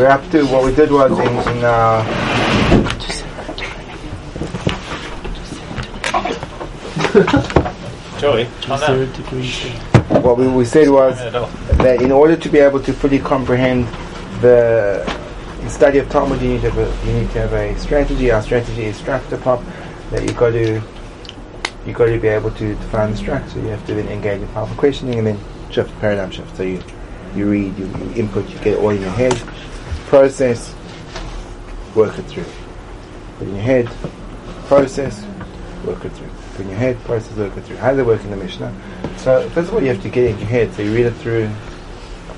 we're up to what we did was in, in uh, Joey, calm down. Zero degrees. what we, we said was Turn it off. that in order to be able to fully comprehend the study of Talmud, you need to have a, you need to have a strategy. Our strategy is structure pop. That you got to you got to be able to define the structure. You have to then engage in powerful questioning and then shift paradigm shift. So you you read, you, you input, you get it all in your head, process, work it through. Put in your head, process, work it through. Put in your head, process, work it through. How it work in the Mishnah? So first of all, you have to get it in your head. So you read it through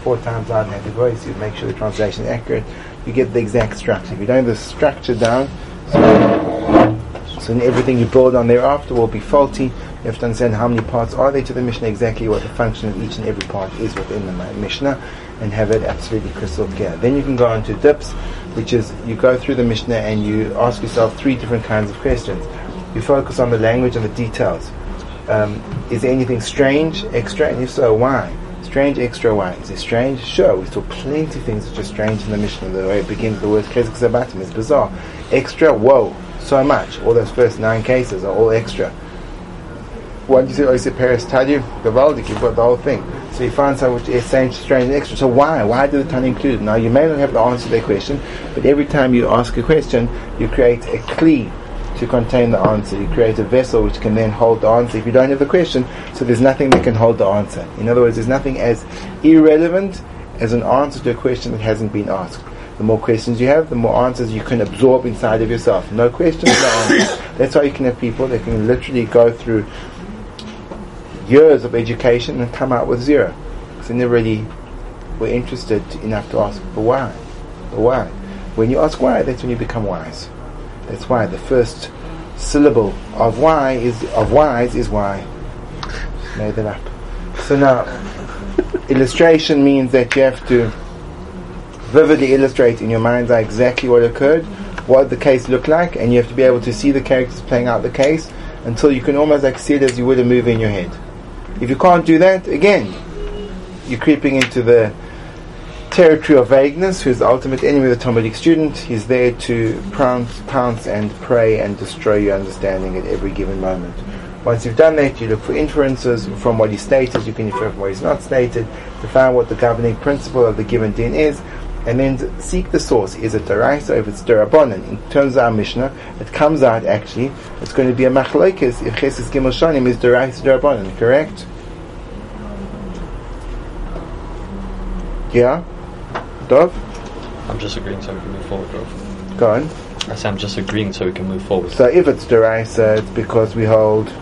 four times out and have the voice. You make sure the translation is accurate. You get the exact structure. If you don't have the structure down, so, so everything you build on thereafter will be faulty. You have to understand how many parts are there to the Mishnah, exactly what the function of each and every part is within the Mishnah, and have it absolutely crystal clear. Then you can go on to dips, which is you go through the Mishnah and you ask yourself three different kinds of questions. You focus on the language and the details. Um, is there anything strange, extra, and if so, why? Strange, extra, why? Is it strange? Sure, we saw plenty of things which are strange in the Mishnah. The way it begins, the word chesed zabatim is bizarre. Extra, whoa, so much. All those first nine cases are all extra. What you say, oh, you say Paris Tadu, the Valdik, you've got the whole thing. So you find something which is strange, strange extra. So why? Why did the Tana include it? Now you may not have the answer to that question, but every time you ask a question, you create a kli to contain the answer. You create a vessel which can then hold the answer if you don't have the question, so there's nothing that can hold the answer. In other words, there's nothing as irrelevant as an answer to a question that hasn't been asked. The more questions you have, the more answers you can absorb inside of yourself. No questions, no answers. That's why you can have people that can literally go through years of education and come out with zero. Because they never really were interested enough to ask, but why? But why? When you ask why, that's when you become wise. That's why the first syllable of why is of wise is why. Made that up. So now, illustration means that you have to vividly illustrate in your mind's eye exactly what occurred, what the case looked like, and you have to be able to see the characters playing out the case until you can almost like see it as you would a movie in your head. If you can't do that, again, you're creeping into the territory of vagueness, who's the ultimate enemy of the Talmudic student. He's there to pounce, pounce and prey and destroy your understanding at every given moment. Once you've done that, you look for inferences from what he stated, you can infer from what he's not stated, to find what the governing principle of the given din is, and then seek the source. Is it Daraisa or if it's Darabonin? In terms of our Mishnah, it comes out actually, it's going to be a machlokes if Chesis Gimel Shanim is Daraisa Darabonin, correct? Yeah? Dov? I'm just agreeing so we can move forward, bro. Go on. I say I'm just agreeing so we can move forward. So if it's Daraisa, it's because we hold. Uh,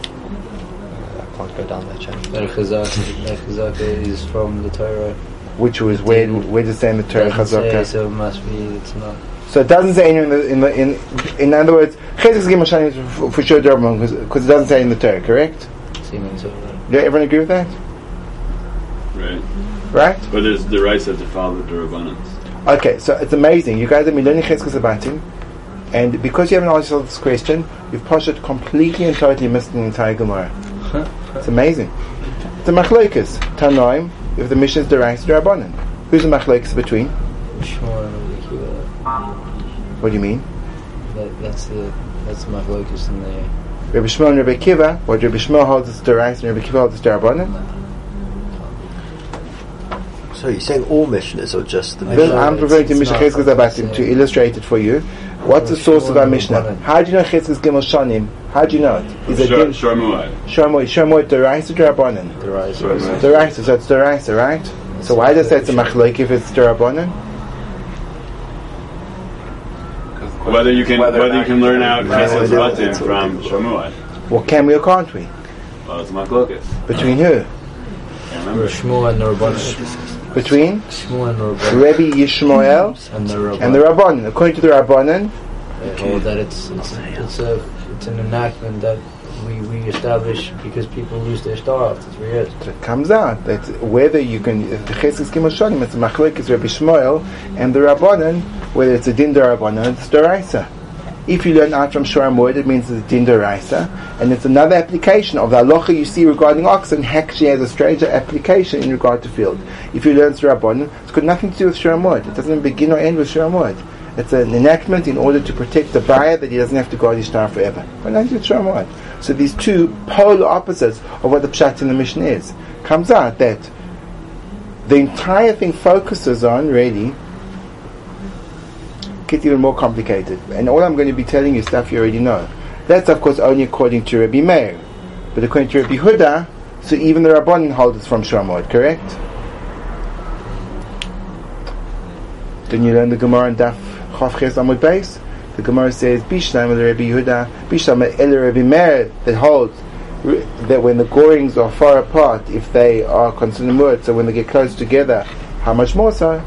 I can't go down that chain. El Chazaka is from the Torah. Which was where where does it say in the Torah Chazaka? so it must be. It's not. So it doesn't say anywhere in the in the, in, in other words, Chesed Gimel Shanim is for, for sure Darbon because it doesn't say in the Torah, correct? Seeming Torah. Do everyone agree with that? Right. Right? But there's the rights have to follow the Rabbanans. Okay, so it's amazing. You guys have been learning Chesed Zabatim, and because you haven't answered yourself this question, you've poshed completely and totally missed the entire Gemara. It's amazing. It's a machlokas. Tanoim, if the mission is derived to Rabbanan. Who's the machlokas between? Shmuel and Rabbi Akiva. What do you mean? That, that's the that's my locus in there. Rabbi Shmuel and Rabbi Kiva, or Rabbi Shmuel holds it's derived and Rabbi Kiva holds it's Rabbanan? So you're saying all missioners or just the Mishnah? I'm it's- referring to it's Mishnah not- Cheskes Abatim it's, to illustrate it for you. What's the source of our Mishnah? How do you know Cheskes Gimel Shanim? How do you know it? Is it din- Sharmuai. Shomoy, Shomoy Deraisa Derabanan? The rise. Right. Deraisa, so it's Deraisa, right? So why does that say it's a machloek if it's Derabanan? Whether you can Whether whether, you can learn out Chesed it, Zabatim it's all from people. Sharmuai. Well, can we or can't we? Well, it's Machlokas. Between who? Can't. Shmuel and the Rabbanan. Between Shmuel and the Rabbanan. Rabbi Yishmael And the Rabbanan. and the Rabbanan. According to the Rabbanan, They hold that it's it's it's a it's an enactment that we, we establish because people lose their star after three years. it comes out that whether you can, the Cheskes Gimel Shanim, it's is Rabbi Shmuel and the Rabbanan, whether it's a din Derabanan, it's Deraisa. If you learn out from Shora Moed, it means it's a din and it's another application of the halacha you see regarding oxen actually has a stranger application in regard to field. If you learn Shora Bonin, it's got nothing to do with Shora Moed. It doesn't begin or end with Shora Moed. It's an enactment in order to protect the buyer that he doesn't have to guard his star forever. But nothing to do with Shora Moed. So these two polar opposites of what the pshat in the mission is comes out that the entire thing focuses on really gets even more complicated. And all I'm going to be telling you stuff you already know. That's of course only according to Rabbi Meir. But according to Rabbi Huda, so even the Rabbanon hold it from Shramod, correct? Didn't you learn the Gemara in Daf Chav Ches Amud Beis? The Gemara says, Bishlam the Rabbi Yehuda, Bishlam el Rabbi Meir, that holds that when the gorings are far apart, if they are considered mud, so when they get close together, how much more so?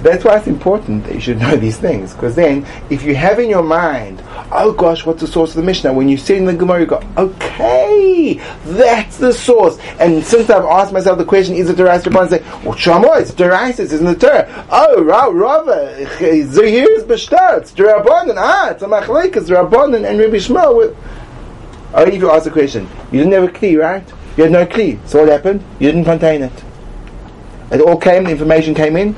So that's why it's important that you should know these things, because then, if you have in your mind, oh gosh, what's the source of the Mishnah? When you see in the Gemara, you go, okay, that's the source. And since I've asked myself the question, is it Derais Rabban? Say, well, Shamo, it's Derais, it's in the Torah. Oh, Ra, Rava, Zahir is Bashtar, it's Rabbanan, ah, it's a Machlek, it's Rabbanan and Rabbi Shmuel. with- Only if you ask the question. You didn't have a key, right? You had no key. So what happened? You didn't contain it. It all came, the information came in,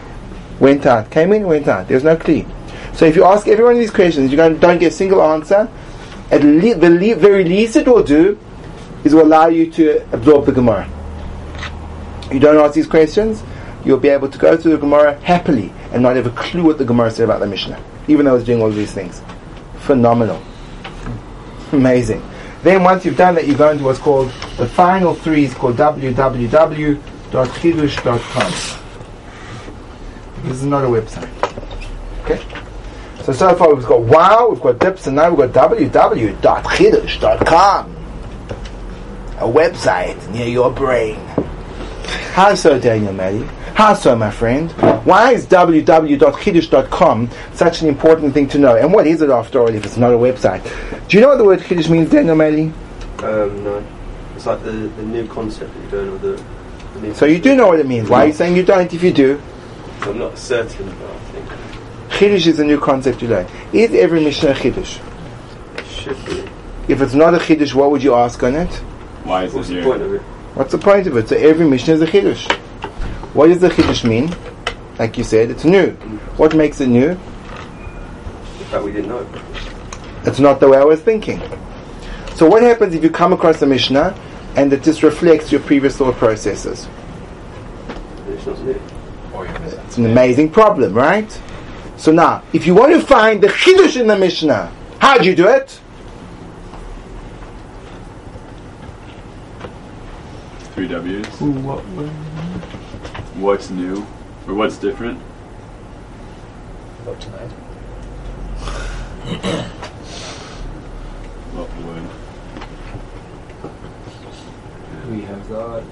went out. Came in, went out. There was no key. So if you ask every one of these questions, you don't get a single answer. At le- the le- very least it will do is will allow you to absorb the Gemara. You don't ask these questions, you'll be able to go through the Gemara happily and not have a clue what the Gemara said about the Mishnah, even though it's doing all these things. Phenomenal. Amazing. Then once you've done that, you go into what's called the final three is called www.chidush.com. This is not a website. Okay? So so far we've got wow, we've got dips, and now we've got www.chidush.com. A website near your brain. How so, Daniel Maddy? How so, my friend? Why is www.chiddush.com such an important thing to know? And what is it after all if it's not a website? Do you know what the word chiddush means, Daniel Maddy? Um, no. It's like the, the new concept that you're doing with the, the So you do know what it means. Why are you saying you don't if you do? I'm not certain, but I think Chiddush is a new concept you learn. Is every Mishnah a chiddush? it should be. If it's not a chiddush, what would you ask on it? Why is What's it the point of it? What's the point of it? So every Mishnah is a chiddush. What does the chiddush mean? Like you said, it's new. What makes it new? The fact we didn't know. It's not the way I was thinking. So what happens if you come across a Mishnah and it just reflects your previous thought processes? It's not new. It's an amazing problem, right? So now, if you want to find the chiddush in the Mishnah, how do you do it? Three W's. What's new? Or what's different? About tonight. What would? We have got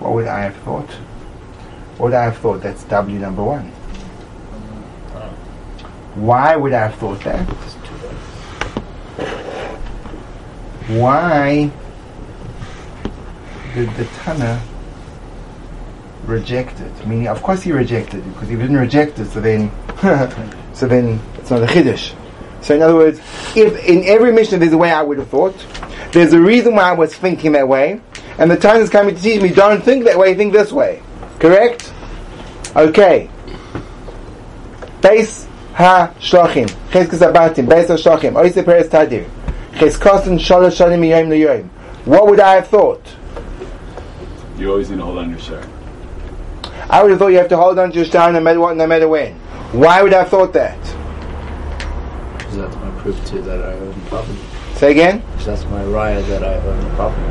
What would I have thought? Would I have thought? That's W number one. Why would I have thought that? Why did the Tana reject it? Meaning, of course he rejected it because he didn't reject it. So then, so then it's not a chiddush. So in other words, if in every mission there's a way I would have thought, there's a reason why I was thinking that way, and the Tana is coming to teach me don't think that way, think this way. Correct? Okay. Base ha shlachim, cheskes abatim, base ha shlachim, oise peres tadir, cheskosin shalosh shalim miyayim liyoyim. What would I have thought? You always need to hold on your shirt. I would have thought you have to hold on to your star no matter what, no matter when. Why would I have thought that? because that's my proof to that I own property. Say again? Because that's my raya that I own the property.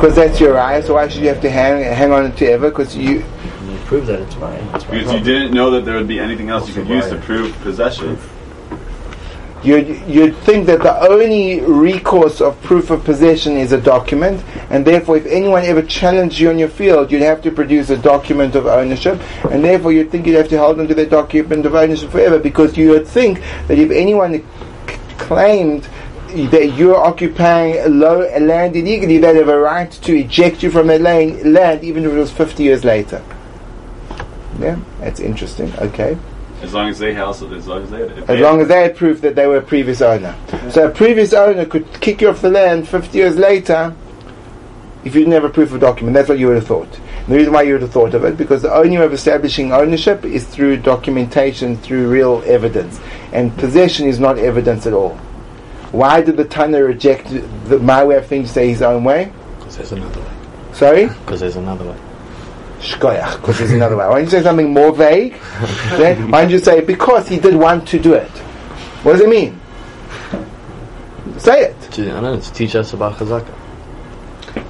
Because that's your eye, so why should you have to hang, hang on to ever? Because you, And you prove that it's mine. It's my Because you didn't know that there would be anything else you could use to prove possession. you'd, you'd think that the only recourse of proof of possession is a document, and therefore if anyone ever challenged you on your field, you'd have to produce a document of ownership, and therefore you'd think you'd have to hold on to that document of ownership forever, because you would think that if anyone c- claimed that you're occupying low land illegally, they'd have a right to eject you from a land, land even if it was 50 years later. Yeah, that's interesting. Okay. As long as they house it, as long as they. If As long as they had proof that they were a previous owner. So a previous owner could kick you off the land 50 years later if you didn't have a proof of document. That's what you would have thought. And the reason why you would have thought of it, because the only way of establishing ownership is through documentation, through real evidence. And possession is not evidence at all. Why did the Tana reject the, my way of things, say his own way? Because there's another way. Sorry? Because there's another way. Shkoyach, because there's another way. Why don't you say something more vague? Then Why don't you say, because he did want to do it? What does it mean? Say it. To, I don't know, to teach us about Chazaka.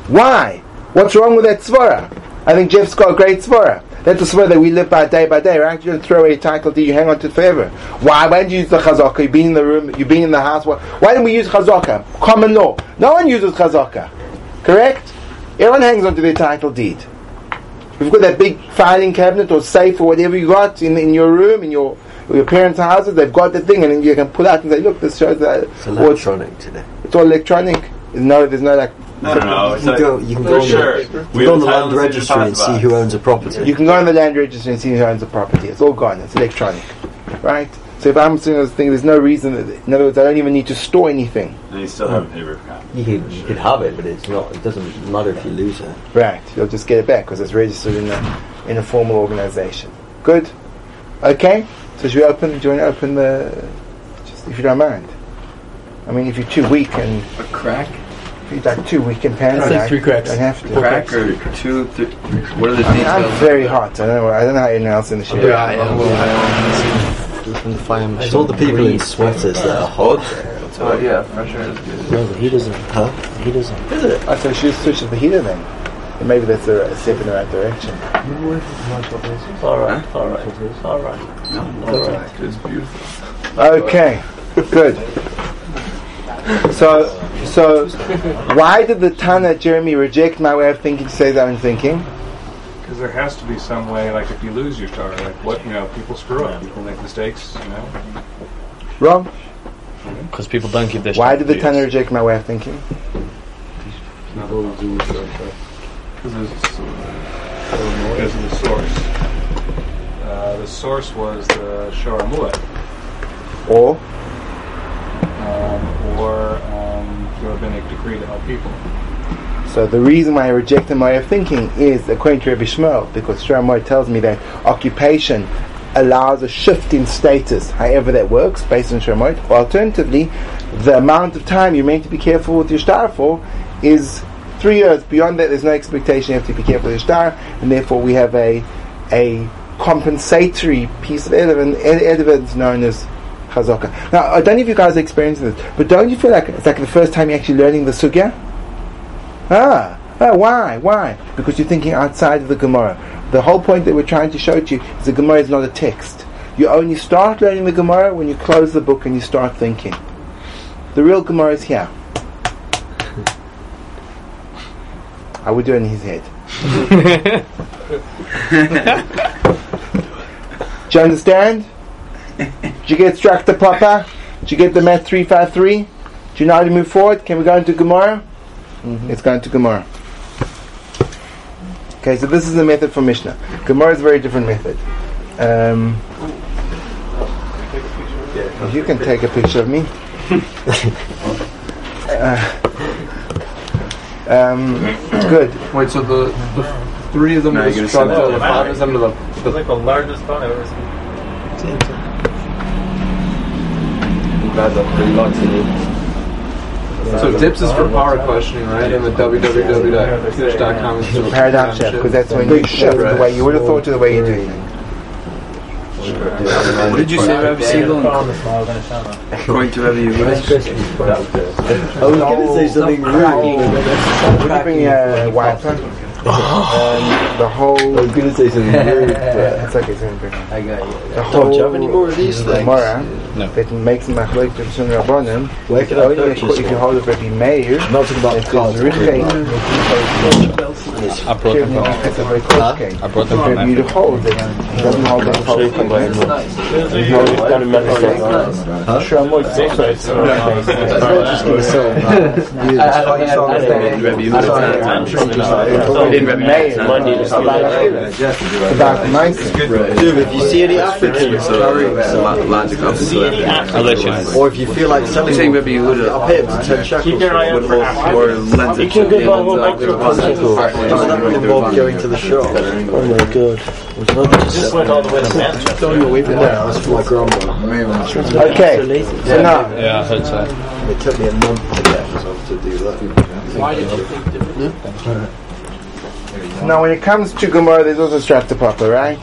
Why? What's wrong with that svara? I think Jeff's got a great svara. That's the svara that we live by day by day, right? You don't throw away a title deed, you hang on to it forever. Why? Why don't you use the chazaka? You've been in the room, you've been in the house. Why, why didn't we use chazaka? Common law. No one uses chazaka. Correct? Everyone hangs on to their title deed. You've got that big filing cabinet or safe or whatever you got in, in your room, in your your parents' houses, they've got the thing and then you can pull out and say, look, this shows that It's electronic today. it's all electronic. There's no, there's no like No, no, no. You can like, go, you can for go on sure. the, We go on the land registry and see who owns a property. You can go on the land registry and see who owns a property. It's all gone. It's electronic, right? So if I'm saying this thing, there's no reason. That, in other words, I don't even need to store anything. And you still have a paper copy. You could, you could have it, but it's not. It doesn't matter if you lose it. Right? You'll just get it back because it's registered in a in a formal organization. Good. Okay. So should we open? Do you want to open the? Just if you don't mind. I mean, if you're too weak and A crack? If you're like too weak and panic, I'd three cracks. Don't have to. Crack or two, three. What are the I mean, I'm very hot. I don't know. I don't know how anyone else in the ship. Yeah, I am. Open the fire It's machine. all the people in sweaters that are hot. Oh yeah, fresh air is good. No, he doesn't. Huh? He doesn't. Is it? I so should switch the heater then. And maybe that's a, a step in the right direction. It's alright, alright, alright. No, it's beautiful. Okay, good. So, so why did the Tana Jeremy reject my way of thinking to say his own thinking? Because there has to be some way, like if you lose your car, like what, you know, people screw up, people make mistakes, you know. Wrong. Because people don't keep their Why did the deeds. Tana reject my way of thinking? Because of, because of the source. Uh, the source was the Shor Amulet, Or um, or um, the rabbinic decree to help people. so the reason why I rejected my way of thinking is according to Rabbi Shmuel, because Shramoy tells me that occupation allows a shift in status, however that works, based on. Or alternatively, the amount of time you're meant to be careful with your star for is three years. Beyond that, there's no expectation. You have to be careful with your star, and therefore we have a a compensatory piece of evidence known as chazaka. Now, I don't know if you guys are experiencing this, but don't you feel like it's like the first time you're actually learning the sugya? Ah, ah, why? Why? Because you're thinking outside of the Gemara. The whole point that we're trying to show to you is the Gemara is not a text. You only start learning the Gemara when you close the book and you start thinking. The real Gemara is here. I would do it in his head. Do you understand? Did you get structure Papa? Did you get the math 353? Do you know how to move forward? Can we go into Gemara? Let's go into Gemara. Okay, so this is the method for Mishnah. Gemara is a very different method. Um, you can take a picture of me. Uh, um, good. Wait, so the, the three of them No, are you're the gonna structure, the five of them are the, the like the largest one I've ever seen. Guys are pretty lots in. So dips is for power questioning, right? And the www.kish.com is for Paradigm shift, because that's when you shift the way you would have thought to the way you do things. What did you say, Rabbi Siegel? According to Rabbi Yehuda. I was going to say something rude. Would you bring a uh, wiper? Um, the whole. I was going to say something rude, but It's okay, it's okay. I got you. The whole don't you have any more of these things? Gemara No. that makes Machlek to Shon Rabbanim. Where can I only purchase if you one? hold it Rabbi Meir. I'm not talking about It cards. says Richei. I brought them from It's a very Huh? close case. I brought them If from you Africa. hold that It doesn't hold the whole thing. There's no doesn't matter. Sure, I'm also it's I don't understand. I'm sure you just in May Monday it's about about nice. Dude, if you see any Africans, uh, I'll let or if you feel like selling saying maybe you would I'll pay it for 10 shekels. Keep your eye out for Africa. Or lens it to the Doesn't that involve going to the shop? Oh my god. Just went all the way to Manchester. Don't even wait there. That's for my grandma. Okay, so now Yeah, I heard so. It took me a month to get myself to do that. Why did you think different? Now, when it comes to Gemara, there's also structure proper, right?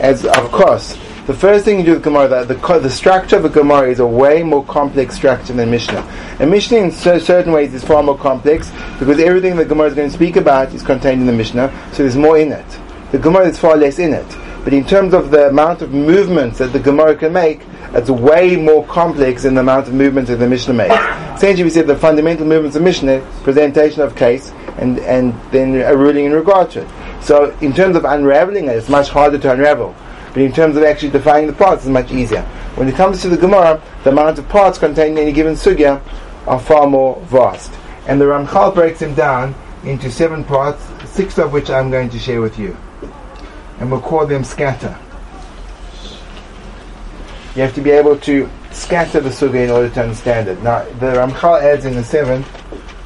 As of course, the first thing you do with Gemara, the, the, the structure of a Gemara is a way more complex structure than Mishnah. And Mishnah, in cer- certain ways, is far more complex because everything that Gemara is going to speak about is contained in the Mishnah, so there's more in it. The Gemara is far less in it. But in terms of the amount of movements that the Gemara can make, it's way more complex than the amount of movements that the Mishnah makes. Essentially, we said the fundamental movements of Mishnah, presentation of case, and, and then a ruling in regard to it. So, in terms of unraveling it, it's much harder to unravel. But in terms of actually defining the parts, it's much easier. When it comes to the Gemara, the amount of parts contained in any given sugya are far more vast. And the Ramchal breaks them down into seven parts, six of which I'm going to share with you. And we'll call them scatter. You have to be able to scatter the sugya in order to understand it. Now, the Ramchal adds in the seven,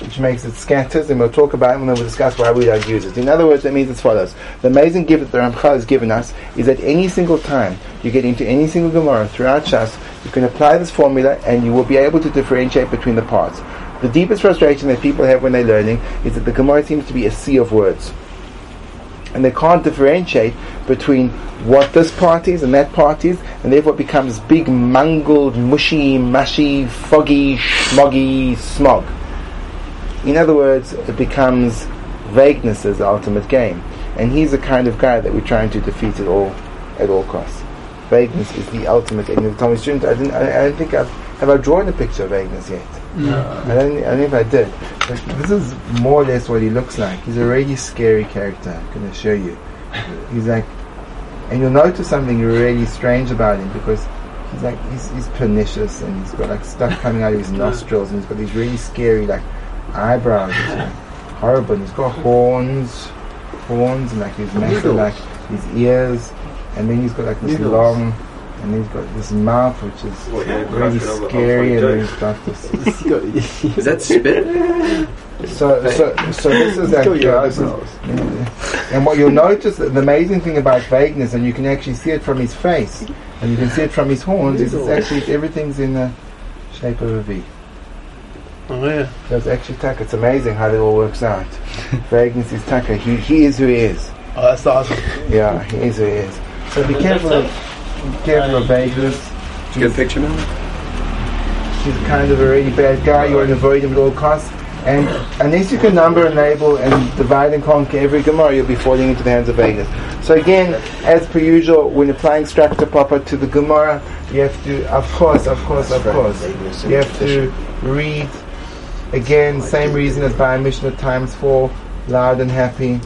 which makes it scatters, and we'll talk about it and then we'll discuss why we don't use it. In other words, that means as follows. The amazing gift that the Ramchal has given us is that any single time you get into any single Gemara throughout Shas, you can apply this formula and you will be able to differentiate between the parts. The deepest frustration that people have when they're learning is that the Gemara seems to be a sea of words. And they can't differentiate between what this part is and that part is, and therefore it becomes big, mangled, mushy, mushy, foggy, smoggy smog. In other words, it becomes vagueness as the ultimate game. And he's the kind of guy that we're trying to defeat at all, at all costs. Vagueness is the ultimate game. Tell me, student, I didn't, I, I don't think I've, have I drawn a picture of vagueness yet? I don't, I don't know if I did. But this is more or less what he looks like. He's a really scary character. I'm going to show you. He's like, and you'll notice something really strange about him because he's like, he's, he's pernicious and he's got like stuff coming out of his nostrils and he's got these really scary like eyebrows. It's horrible. And he's got horns, horns and like his massive like his ears, and then he's got like this Needles. long, and he's got this mouth which is What, yeah, really scary, and then he's got this. Is that spit? So, so, so this is actually, your this is- and what you'll notice, the amazing thing about vagueness, and you can actually see it from his face, and you can see it from his horns, is it's actually everything's in the shape of a V. Oh yeah. That's it's actually Tucker. It's amazing how it all works out. vagueness is Tucker. He, he is who he is. Oh, that's awesome. Yeah, he is who he is. So be careful of, be careful of vagueness. Get a picture now? He's kind of a really bad guy. You want to avoid him at all costs. And unless you can number and label and divide and conquer every Gemara, you'll be falling into the hands of Vegas. So again, as per usual, when applying structure proper to the Gemara, you have to, of course, of course, of course, you have to read again, same reason as by Mishnah times four, loud and happy.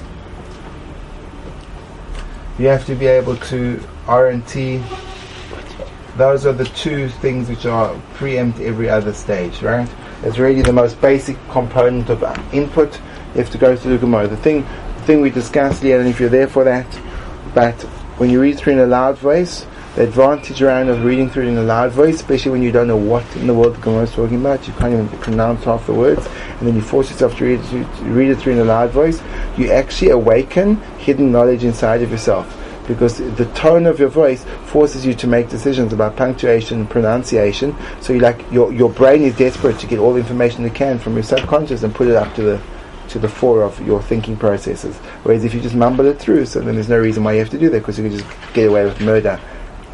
You have to be able to R and T. Those are the two things which are preempt every other stage, right? It's really the most basic component of input. You have to go through the Gemara. The thing, the thing we discussed, Leon, if you're there for that, but when you read through in a loud voice, the advantage around of reading through it in a loud voice, especially when you don't know what in the world the Gemara is talking about, you can't even pronounce half the words, and then you force yourself to read it, to, read it through in a loud voice, you actually awaken hidden knowledge inside of yourself because the tone of your voice forces you to make decisions about punctuation and pronunciation. So you like your your brain is desperate to get all the information it can from your subconscious and put it up to the to the fore of your thinking processes. Whereas if you just mumble it through, so then there's no reason why you have to do that because you can just get away with murder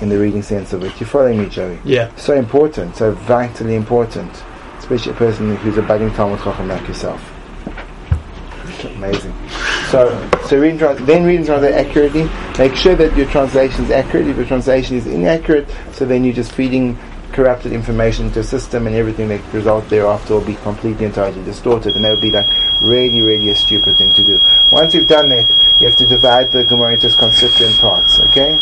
in the reading sense of it. You following me, Joey? Yeah. So important, so vitally important, especially a person who's a budding Talmud Chacham like yourself. Amazing. So, so read then read and translate accurately. Make sure that your translation is accurate. If your translation is inaccurate, so then you're just feeding corrupted information into a system, and everything that results thereafter will be completely and totally distorted, and that would be like really, really a stupid thing to do. Once you've done that, you have to divide the Gemara into its constituent parts. Okay.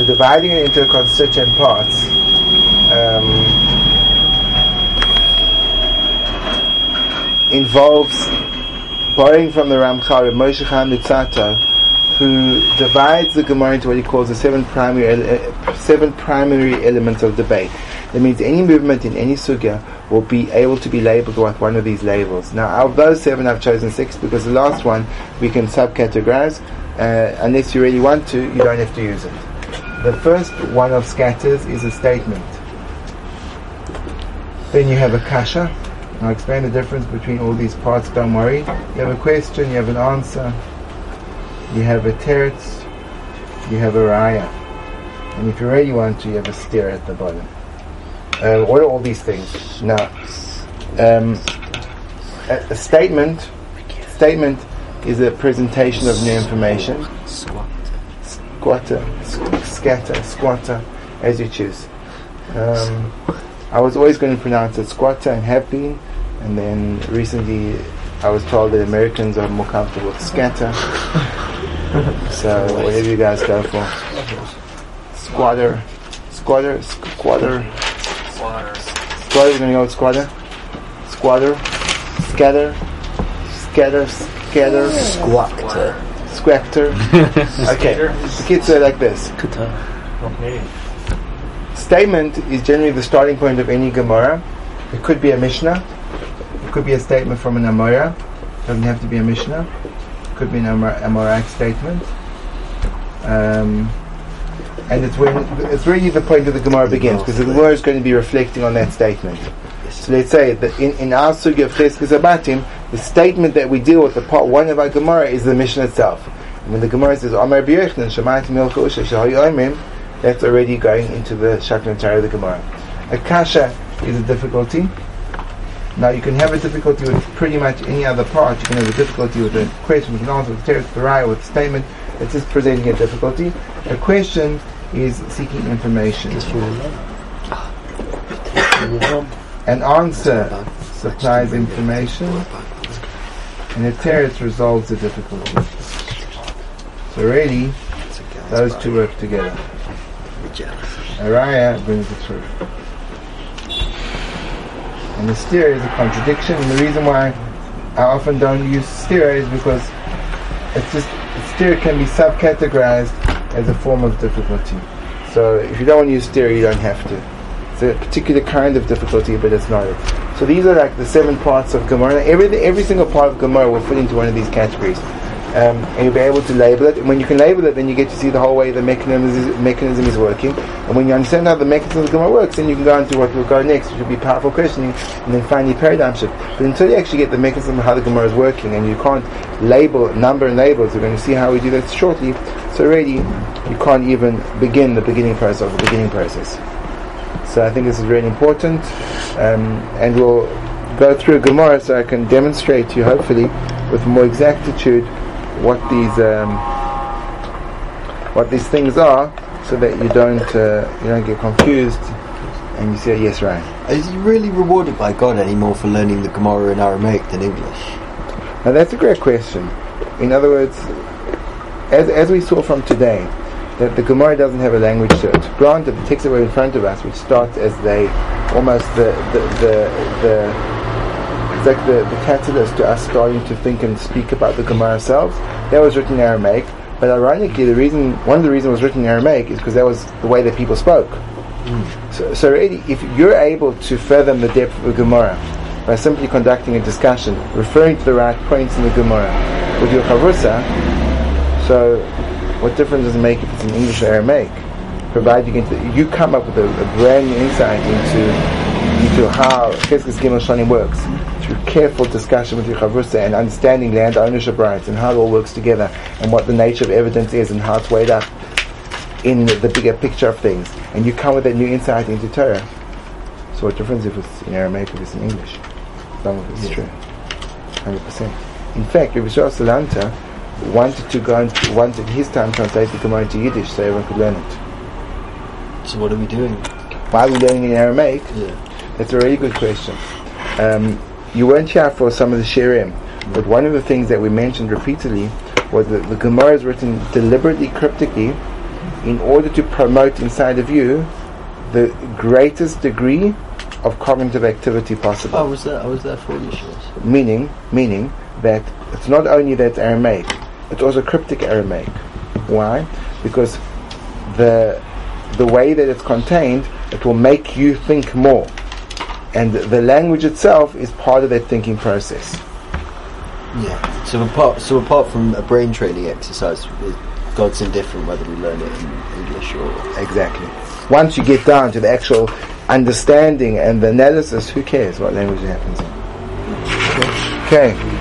So dividing it into constituent parts um, involves borrowing from the Ramchal Moshe Chaim Luzzatto, who divides the Gemara into what he calls the seven primary ele- seven primary elements of debate. That means any movement in any sugya will be able to be labeled with one of these labels. Now, out of those seven, I've chosen six because the last one we can subcategorize. Uh, unless you really want to, you don't have to use it. The first one of scatters is a statement. Then you have a kasha. I'll explain the difference between all these parts, don't worry. You have a question, you have an answer, you have a teretz, you have a raya. And if you really want to, you have a steer at the bottom. Um, what are all these things? Now, um, a, a statement, statement is a presentation of new information. Squatter, scatter, squatter, as you choose. Um, I was always going to pronounce it squatter and have been, and then recently I was told that Americans are more comfortable with scatter. so whatever you guys go for. Squatter, squatter, squatter. Squatter, gonna go with squatter. Squatter, scatter, scatter, scatter, Squactor. Squactor. okay, the kids say like this. Okay. Statement is generally the starting point of any Gemara. It could be a Mishnah. It could be a statement from an Amora. It Doesn't have to be a Mishnah. It could be an Amor- Amoraic statement. Um, and it's when it's really the point of the Gemara begins because the Gemara is going to be reflecting on that statement. So let's say that in, in our sugi of Cheskes Abatim, the statement that we deal with, the part one of our Gemara, is the mission itself. And when the Gemara says Amar B'Yochanan Shemaitim Milcha Usha Shahayu that's already going into the Shaklan of the Gemara. A kasha is a difficulty. Now you can have a difficulty with pretty much any other part. You can have a difficulty with a question, with an answer, with a teretz, with a with a statement. It's just presenting a difficulty. A question is seeking information. An answer supplies information, and the teretz resolves the difficulty. So really, those two work together. A raya brings the truth. And the steer is a contradiction, and the reason why I often don't use steer is because it's just steer can be subcategorized as a form of difficulty. So if you don't want to use steer, you don't have to. It's a particular kind of difficulty, but it's not it. So these are like the seven parts of Gemara. Every every single part of Gemara will fit into one of these categories. Um, and you'll be able to label it. And when you can label it, then you get to see the whole way the mechanism is, mechanism is working. And when you understand how the mechanism of Gemara works, then you can go into what will go next, which will be powerful questioning, and then finally paradigm shift. But until you actually get the mechanism of how the Gemara is working, and you can't label, number and labels, we're going to see how we do that shortly. So already, you can't even begin the beginning process of the beginning process. So I think this is really important, um, and we'll go through Gemara so I can demonstrate to you, hopefully, with more exactitude, what these um, what these things are, so that you don't uh, you don't get confused, and you say yes, right. Is he really rewarded by God anymore for learning the Gemara in Aramaic than English? Now that's a great question. In other words, as, as we saw from today, that the Gemara doesn't have a language to it. Granted, the text that we're in front of us, which starts as they almost the the the, the it's like the, the catalyst to us starting to think and speak about the Gemara ourselves. That was written in Aramaic, but ironically, the reason one of the reasons it was written in Aramaic is because that was the way that people spoke. Hmm. So, so really, if you're able to fathom the depth of the Gemara by simply conducting a discussion, referring to the right points in the Gemara with your chavrusa, so what difference does it make if it's in English or Aramaic? Provided you, you come up with a, a brand new insight into into how Cheskes Gimel Shanim works through careful discussion with your chavrusa and understanding land ownership rights and how it all works together and what the nature of evidence is and how it's weighed up in the, the bigger picture of things. And you come with a new insight into Torah. So what difference if it's in Aramaic or if it's in English? Some of it's true. 100%. In fact, Rabbi Shah Salanta wanted to go and wanted his time translate the Gemara into Yiddish so everyone could learn it. So what are we doing? Why are we learning in Aramaic? Yeah. That's a really good question. Um, you weren't here for some of the Shirim, but one of the things that we mentioned repeatedly was that the Gemara is written deliberately cryptically in order to promote inside of you the greatest degree of cognitive activity possible. I was there. I was there four years. Meaning, meaning that it's not only that Aramaic, it's also cryptic Aramaic. Why? Because the the way that it's contained, it will make you think more, and the language itself is part of that thinking process. Yeah. So apart, so apart from a brain training exercise, God's indifferent whether we learn it in English or Exactly. Once you get down to the actual understanding and the analysis, who cares what language it happens in? Okay.